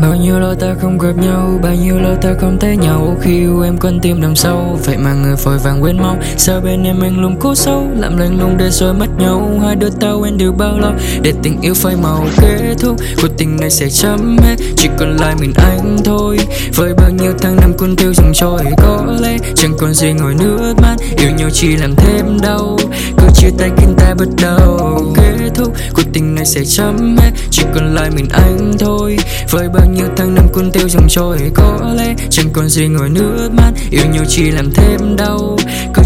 bao nhiêu lâu ta không gặp nhau, Bao nhiêu lâu ta không thấy nhau. Khi yêu em quên tim đầm sâu, Vậy mà người vội vàng quên mau. Sao bên em anh lùng cố sâu Làm lạnh lùng để rồi mất nhau? Hai đứa ta quên điều bao lâu Để tình yêu phai màu kết thúc. Cuộc tình này sẽ chấm hết, Chỉ còn lại mình anh thôi. Với bao nhiêu tháng năm cuốn theo dòng trôi, Có lẽ chẳng còn gì ngồi nước mắt. Yêu nhau chỉ làm thêm đau. Cứ chia tay khiến ta bắt đầu. Kết thúc, cuộc tình này sẽ chấm hết. Chỉ còn lại mình anh thôi. Với bao nhiêu tháng năm cuốn tiêu dòng trôi, Có lẽ chẳng còn gì ngồi nước mắt. Yêu nhau chỉ làm thêm đau. Cứ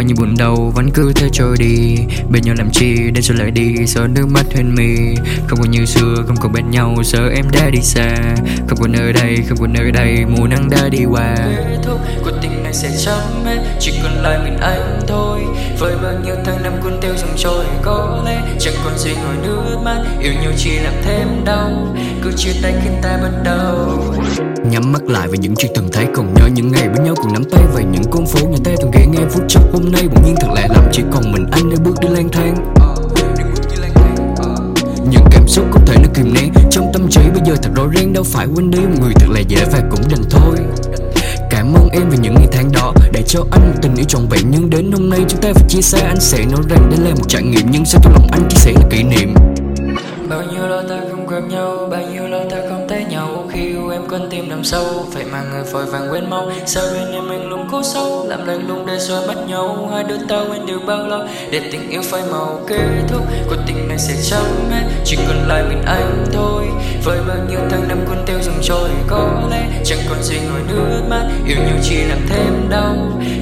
bao nhiêu buồn đau vẫn cứ thế trôi đi. Bên nhau làm chi, để rồi lại đi, sợ nước mắt huyền mi. Không còn như xưa, không còn bên nhau, sợ em đã đi xa. Không còn nơi đây, không còn nơi đây, mùa nắng đã đi qua. Kết thúc, cuộc tình này sẽ chấm hết, chỉ còn lại mình anh thôi. Với bao nhiêu tháng năm cuốn theo dòng trôi, có lẽ chẳng còn gì ngồi nước mắt. Yêu nhau chỉ làm thêm đau, cứ chia tay khiến ta bắt đầu Nhắm mắt lại về những chuyện từng thấy Còn nhớ những ngày bên nhau cùng nắm tay Về những con phố nhà ta thường ghé nghe phút chốc. Hôm nay Bỗng nhiên thật lạ lắm, chỉ còn mình anh để bước đi lang thang. Những cảm xúc không thể nó kìm nén. Trong tâm trí bây giờ thật rối ren Đâu phải quên đi, một người thật là dễ và cũng đành thôi. Cảm ơn em vì những ngày tháng đó, Để cho anh một tình yêu trọn vẹn. Nhưng đến hôm nay chúng ta phải chia xa, Anh sẽ nói rằng đây là một trải nghiệm, Nhưng sao trong lòng anh chia sẻ là kỷ niệm? Bao nhiêu lâu ta không gặp nhau, Bao nhiêu lâu ta không thấy nhau. Khi yêu em con tim nằm sâu Vậy mà người vội vàng quên mau. Sao bên em anh luôn cố sâu, Làm lạnh lùng để rồi mất nhau? Hai đứa ta quên được bao lâu Để tình yêu phai màu kết thúc Cuộc tình này sẽ chấm hết Chỉ còn lại mình anh thôi. Với bao nhiêu tháng năm cuốn theo dòng trôi, Có lẽ chẳng còn gì ngồi nước mắt. Yêu nhau chỉ làm thêm đau,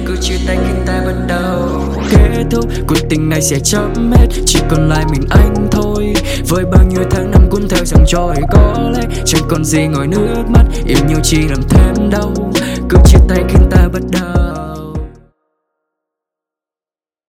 Cứ chia tay khi ta bắt đầu thúc cuộc tình này sẽ chấm hết, Chỉ còn lại mình anh thôi. Với bao nhiêu tháng năm cuốn theo dòng trôi Có lẽ, chẳng còn gì ngồi nước mắt, Yêu nhau chỉ làm thêm đau. Cứ chia tay khiến